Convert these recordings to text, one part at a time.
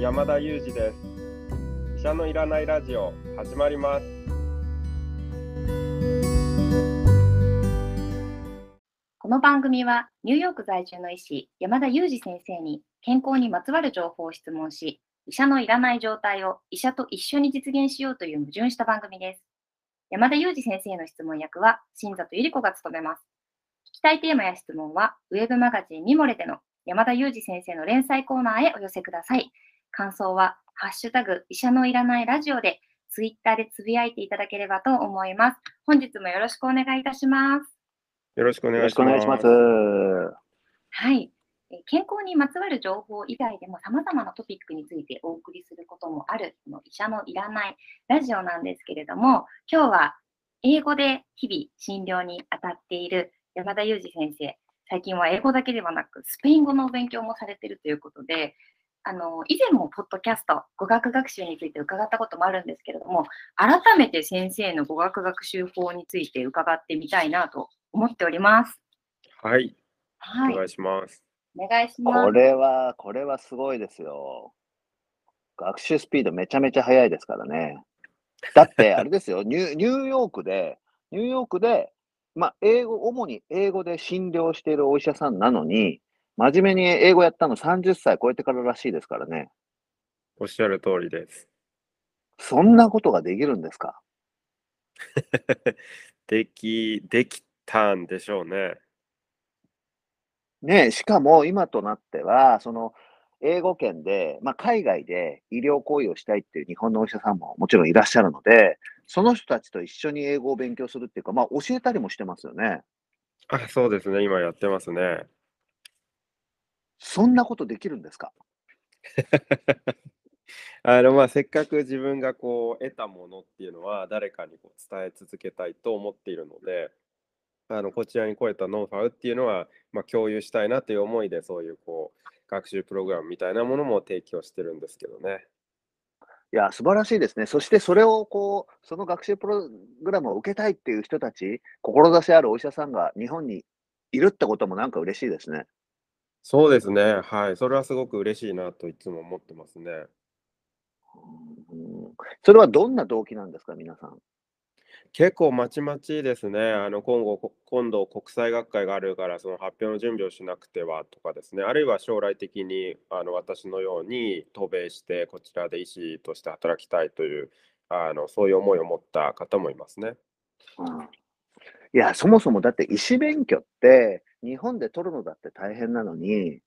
山田裕二です。医者のいらないラジオ始まります。この番組はニューヨーク在住の医師山田裕二先生に健康にまつわる情報を質問し医者のいらない状態を医者と一緒に実現しようという矛盾した番組です。山田裕二先生の質問役は新里ゆり子が務めます。聞きたいテーマや質問はウェブマガジンミモレでの山田裕二先生の連載コーナーへお寄せください。感想はハッシュタグ医者のいらないラジオでツイッターでつぶやいていただければと思います本日もよろしくお願いいたしますよろしくお願いしますます。はい。えー健康にまつわる情報以外でも様々なトピックについてお送りすることもある、この医者のいらないラジオなんですけれども、今日は英語で日々診療に当たっている山田裕二先生、最近は英語だけではなくスペイン語のお勉強もされているということで、あの以前もポッドキャスト、語学学習について伺ったこともあるんですけれども、改めて先生の語学学習法について伺ってみたいなと思っております。はい、はいお。願いしますお願いします。これは、これはすごいですよ。学習スピードめちゃめちゃ速いですからね。だって、あれですよ、ニューニューヨークで、ニューヨークで、まあ、英語、主に英語で診療しているお医者さんなのに、真面目に英語やったの30歳超えてかららしいですからね。おっしゃる通りです。そんなことができるんですか？できできたんでしょうね。ねえ、しかも今となっては、その英語圏で、まあ、海外で医療行為をしたいっていう日本のお医者さんももちろんいらっしゃるので、その人たちと一緒に英語を勉強するっていうか、まあ、教えたりもしてますよね。あそうですね。今やってますねそんなことできるんですか？あのまあせっかく自分がこう得たものっていうのは誰かにこう伝え続けたいと思っているのであのこちらに来れたノウハウっていうのは、まあ、共有したいなという思いでそういうこう学習プログラムみたいなものも提供してるんですけどね。いや、素晴らしいですね。そしてそれをこう、その学習プログラムを受けたいっていう人たち、志あるお医者さんが日本にいるってこともなんか嬉しいですね。そうですね。はい。それはすごく嬉しいなといつも思ってますね。うんそれはどんな動機なんですか、皆さん？結構まちまちですね。あの今後、こ今度国際学会があるから、その発表の準備をしなくてはとかですね。あるいは将来的にあの私のように渡米して、こちらで医師として働きたいという、あのそういう思いを持った方もいますね。うんいや、そもそもだって医師免許って、日本で取るのだって大変なのに、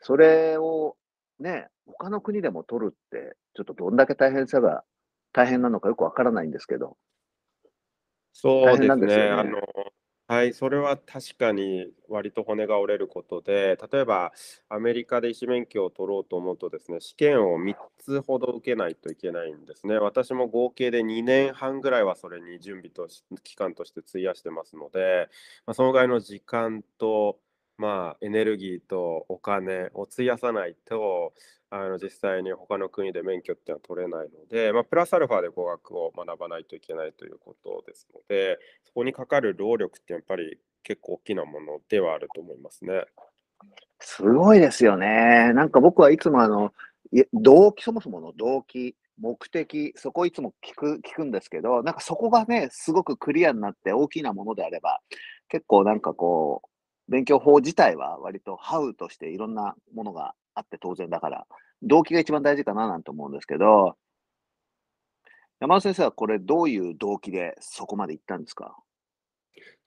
それをね、他の国でも取るって、ちょっとどんだけ大変さが大変なのかよくわからないんですけど。そうですね。なんですよねあの、はい、それは確かに割と骨が折れることで、例えばアメリカで医師免許を取ろうと思うとですね、試験を3つほど受けないといけないんですね。私も合計で2年半ぐらいはそれに準備とし期間として費やしてますので、まあ、そのぐらいの時間と、まあ、エネルギーとお金を費やさないと、あの実際に他の国で免許っていうのは取れないので、まあ、プラスアルファで語学を学ばないといけないということですので、そこにかかる労力ってやっぱり結構大きなものではあると思いますね。すごいですよね。なんか僕はいつもあの、動機、そもそもの動機、目的、そこいつも聞く、聞くんですけど、なんかそこがね、すごくクリアになって大きなものであれば、結構なんかこう、勉強法自体は割とハウとしていろんなものがあって当然だから、動機が一番大事かななんて思うんですけど、山田先生はこれどういう動機でそこまで行ったんですか？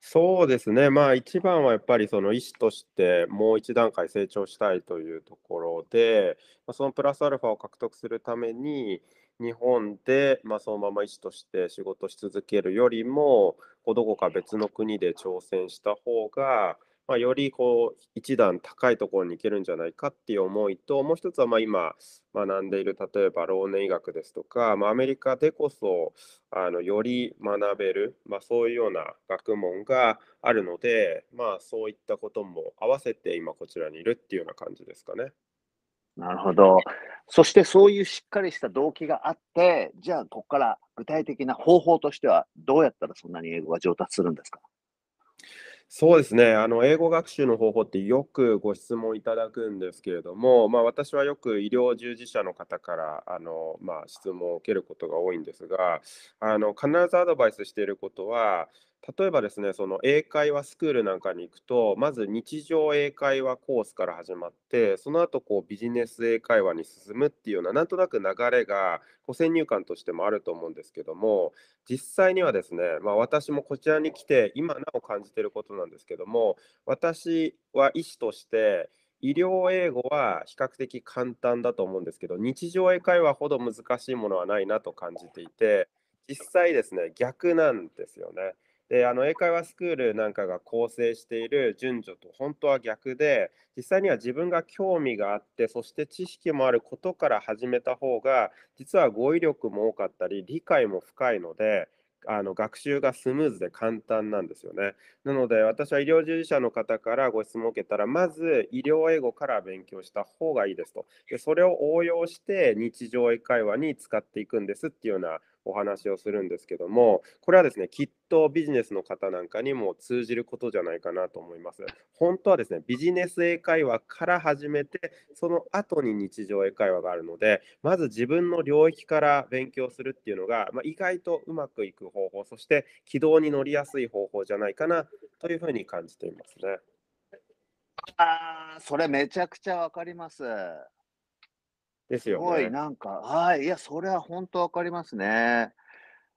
そうですね、まあ一番はやっぱりその医師としてもう一段階成長したいというところで、ま、そのプラスアルファを獲得するために、日本で、まあ、そのまま医師として仕事し続けるよりも、どこか別の国で挑戦した方が、まあ、よりこう一段高いところに行けるんじゃないかっていう思いと、もう一つはま今学んでいる例えば老年医学ですとか、まあ、アメリカでこそあのより学べる、まあ、そういうような学問があるので、まあ、そういったことも合わせて今こちらにいるっていうような感じですかね。なるほど。そしてそういうしっかりした動機があって、じゃあここから具体的な方法としてはどうやったらそんなに英語が上達するんですか？そうですね。あの、英語学習の方法ってよくご質問いただくんですけれども、まあ、私はよく医療従事者の方から、あの、まあ、質問を受けることが多いんですが、あの、必ずアドバイスしていることは、例えばですね、その英会話スクールなんかに行くと、まず日常英会話コースから始まって、その後こうビジネス英会話に進むっていうような、なんとなく流れがこう先入観としてもあると思うんですけども、実際にはですね、まあ、私もこちらに来て、今なお感じていることなんですけども、私は医師として、医療英語は比較的簡単だと思うんですけど、日常英会話ほど難しいものはないなと感じていて、実際ですね、逆なんですよね。であの英会話スクールなんかが構成している順序と本当は逆で実際には自分が興味があってそして知識もあることから始めた方が実は語彙力も多かったり理解も深いのであの学習がスムーズで簡単なんですよね。なので私は医療従事者の方からご質問を受けたらまず医療英語から勉強した方がいいですと。でそれを応用して日常英会話に使っていくんですっていうようなお話をするんですけども、これはですね、きっとビジネスの方なんかにも通じることじゃないかなと思います。本当はですね、ビジネス英会話から始めて、その後に日常英会話があるので、まず自分の領域から勉強するっていうのが、まあ、意外とうまくいく方法、そして軌道に乗りやすい方法じゃないかなというふうに感じていますね。ああ、それめちゃくちゃわかります。ですよごい、ね。なんか、はい、いや、それは本当わかりますね。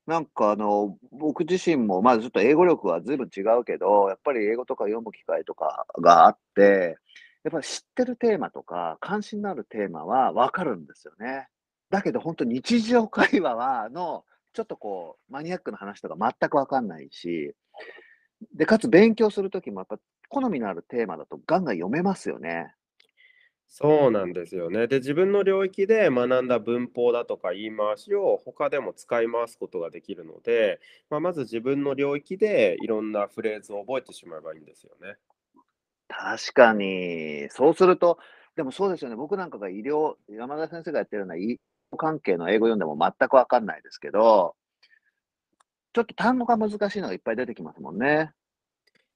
なんかあの、僕自身も、まあ、ちょっと英語力はずいぶん違うけど、やっぱり英語とか読む機会とかがあって、やっぱり知ってるテーマとか、関心のあるテーマはわかるんですよね。だけど本当日常会話はの、ちょっとこう、マニアックな話とか全くわかんないし、で、かつ勉強するときもやっぱ好みのあるテーマだとガンガン読めますよね。そうなんですよね。で、自分の領域で学んだ文法だとか言い回しを他でも使い回すことができるので、まあ、まず自分の領域でいろんなフレーズを覚えてしまえばいいんですよね。確かに。そうすると、でもそうですよね。僕なんかが医療、山田先生がやってるような医療関係の英語読んでも全くわかんないですけど、ちょっと単語が難しいのがいっぱい出てきますもんね。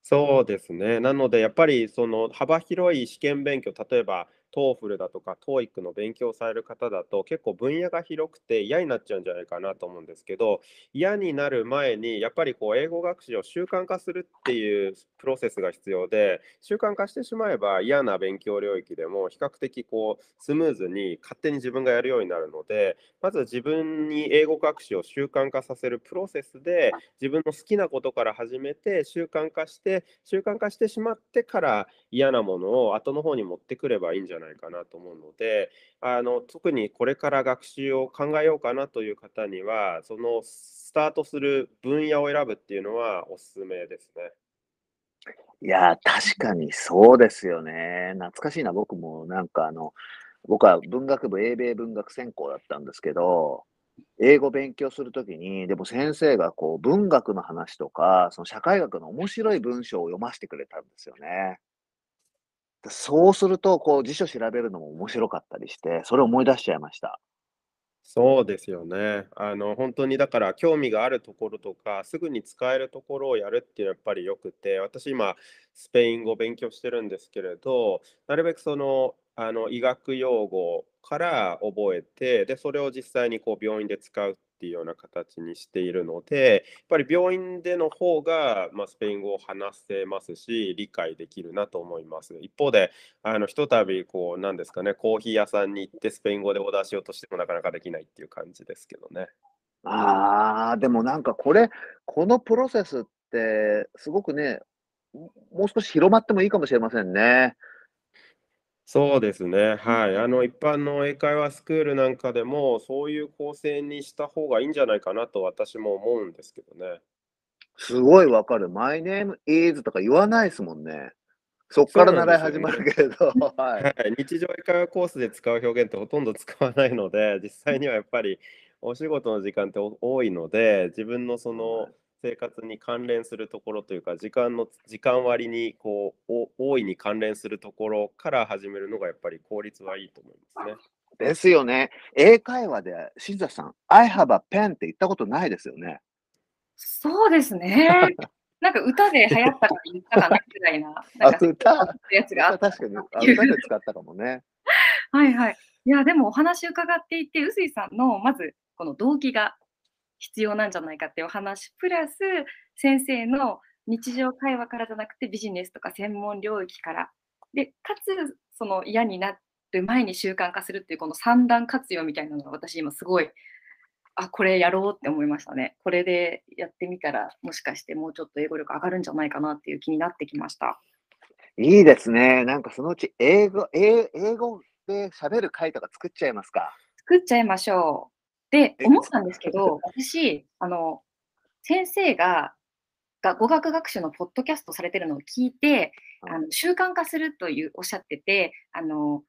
そうですね。なので、やっぱりその幅広い試験勉強、例えば TOEFL だとか TOEIC の勉強される方だと結構分野が広くて嫌になっちゃうんじゃないかなと思うんですけど、嫌になる前にやっぱりこう英語学習を習慣化するっていうプロセスが必要で、習慣化してしまえば嫌な勉強領域でも比較的こうスムーズに勝手に自分がやるようになるので、まず自分に英語学習を習慣化させるプロセスで自分の好きなことから始めて習慣化して習慣化してしまってから嫌なものを後の方に持ってくればいいんじゃないかないかなと思うのであの特にこれから学習を考えようかなという方にはそのスタートする分野を選ぶっていうのはおすすめですね。いや、確かにそうですよね。懐かしいな、僕もなんかあの、僕は文学部英米文学専攻だったんですけど、英語勉強するときに、でも先生がこう文学の話とか、その社会学の面白い文章を読ませてくれたんですよね。そうすると、こう辞書調べるのも面白かったりして、それを思い出しちゃいました。そうですよね。あの、本当にだから興味があるところとか、すぐに使えるところをやるっていうのはやっぱり良くて、私今スペイン語を勉強してるんですけれど、なるべくその、あの、医学用語から覚えて、で、それを実際にこう病院で使うっていうような形にしているので、やっぱり病院での方が、まあ、スペイン語を話せますし、理解できるなと思います。一方で、あの、ひとたびこう、なんですかね、コーヒー屋さんに行ってスペイン語でオーダーしようとしてもなかなかできないっていう感じですけどね。ああ、でもなんかこれ、このプロセスってすごくね、もう少し広まってもいいかもしれませんね。そうですね。うん。はい。あの、一般の英会話スクールなんかでも、そういう構成にした方がいいんじゃないかなと私も思うんですけどね。すごいわかる。My name is とか言わないですもんね。そっかそうなんら習い始。まるけれど、はい。はい、日常英会話コースで使う表現ってほとんど使わないので、実際にはやっぱりお仕事の時間ってお多いので、自分のそのはい。生活に関連するところというか、時間の時間割にこう、お大いに関連するところから始めるのがやっぱり効率はいいと思いますね。ですよね。英会話で、新座さん、I have a pen って言ったことないですよね。そうですね。なんか歌で流行ったから言ったかなくらいな、なんかあ歌？やつがあった。確かに、あ歌で使ったかもね。はいはい。いや、でもお話伺っていて、臼井さんのまずこの動機が必要なんじゃないかっていうお話、プラス先生の日常会話からじゃなくてビジネスとか専門領域から。で、かつその嫌になる前に習慣化するっていうこの三段活用みたいなのが私今すごい、あ、これやろうって思いましたね。これでやってみたら、もしかしてもうちょっと英語力上がるんじゃないかなっていう気になってきました。いいですね。なんかそのうち英語、英英語で喋る回とか作っちゃいますか。作っちゃいましょう。で、え思ったんですけど、私、あの、先生が、が語学学習のポッドキャストされてるのを聞いて、うんあの習慣化するというおっしゃってて、あの、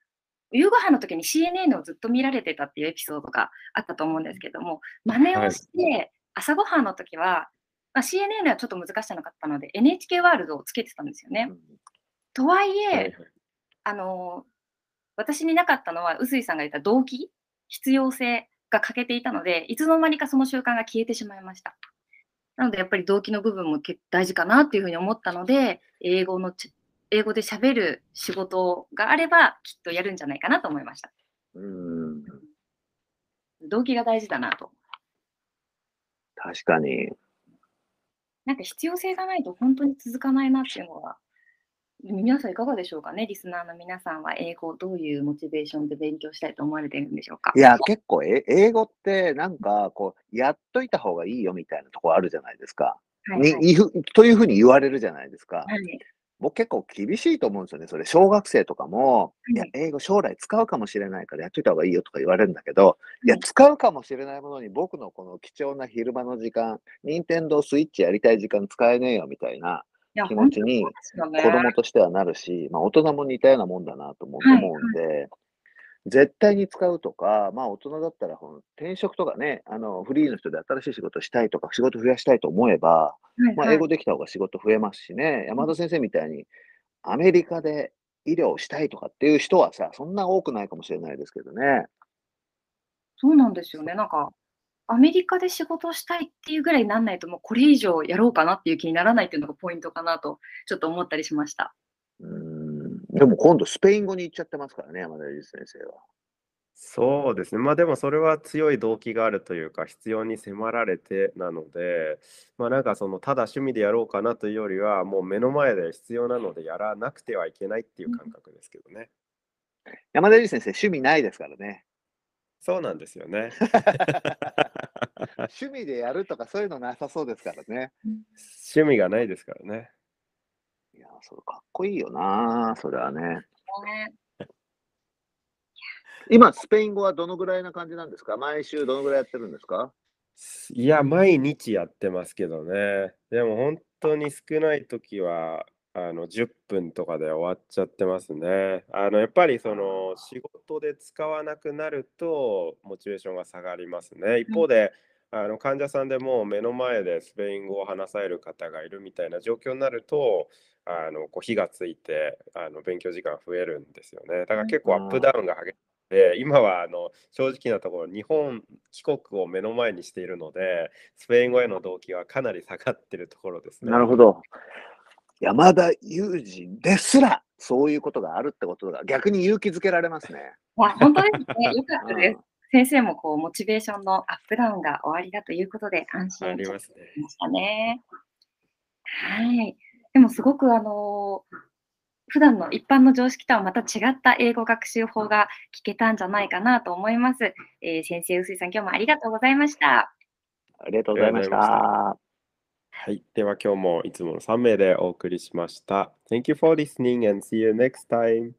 夕ご飯の時に CNN をずっと見られてたっていうエピソードがあったと思うんですけども、真似をして、朝ごはんの時は、まあ、CNN はちょっと難しなかったので、NHK ワールドをつけてたんですよね。うん。とはいえ、はいはい。あの私になかったのは、臼井さんが言った動機、必要性が欠けていたので、いつの間にかその習慣が消えてしまいました。なので、やっぱり動機の部分も結大事かなっていうふうに思ったので、英語のち英語で喋る仕事があれば、きっとやるんじゃないかなと思いました。うん、動機が大事だなと。確かに。なんか必要性がないと本当に続かないなっていうのは、皆さんいかがでしょうかね、リスナーの皆さんは英語をどういうモチベーションで勉強したいと思われているんでしょうか？いや、結構え英語ってなんかこう、やっといた方がいいよみたいなところあるじゃないですか。はい、にはいいふというふうに言われるじゃないですか。はい僕結構厳しいと思うんですよね。それ、小学生とかも、はいいや、英語将来使うかもしれないからやっといた方がいいよとか言われるんだけど、いや、はい使うかもしれないものに僕のこの貴重な昼間の時間、任天堂スイッチやりたい時間使えねえよみたいな気持ちに子供としてはなるし、まあ大人も似たようなもんだなと思うはい思うんで、絶対に使うとか、まあ大人だったら転職とかね、あのフリーの人で新しい仕事したいとか、仕事増やしたいと思えば、まあ、はいはい英語できた方が仕事増えますしね、山田先生みたいにアメリカで医療をしたいとかっていう人はさ、そんな多くないかもしれないですけどね。そうなんですよね。なんか、アメリカで仕事をしたいっていうぐらいになんないと、もうこれ以上やろうかなっていう気にならないっていうのがポイントかなと、ちょっと思ったりしました。うーんでも今度スペイン語に行っちゃってますからね、山田裕二先生は。そうですね。まあでもそれは強い動機があるというか、必要に迫られてなので、まあなんかそのただ趣味でやろうかなというよりは、もう目の前で必要なのでやらなくてはいけないっていう感覚ですけどね。山田裕二先生、趣味ないですからね。そうなんですよね。趣味でやるとかそういうのなさそうですからね。趣味がないですからね。いや、それかっこいいよな、それはね。ね今、スペイン語はどのぐらいな感じなんですか？毎週どのぐらいやってるんですか？いや、毎日やってますけどね。でも本当に少ない時は、あの10分とかで終わっちゃってますね。あのやっぱりその仕事で使わなくなるとモチベーションが下がりますね。一方で、あの患者さんでもう目の前でスペイン語を話される方がいるみたいな状況になると、あのこう火がついてあの勉強時間増えるんですよね。だから結構アップダウンが激しくて、今はあの正直なところ日本帰国を目の前にしているので、スペイン語への動機はかなり下がってるところですね。なるほど。山田裕二ですら、そういうことがあるってことが逆に勇気づけられますね。いや本当ですね。よかったですうん。先生もこうモチベーションのアップダウンが終わりだということで安心ありますね。しましたね。はい。でもすごくあの普段の一般の常識とはまた違った英語学習法が聞けたんじゃないかなと思います。えー先生、臼井さん、今日もありがとうございました。ありがとうございました。はい。では今日もいつもの3名でお送りしました。Thank you for listening and see you next time.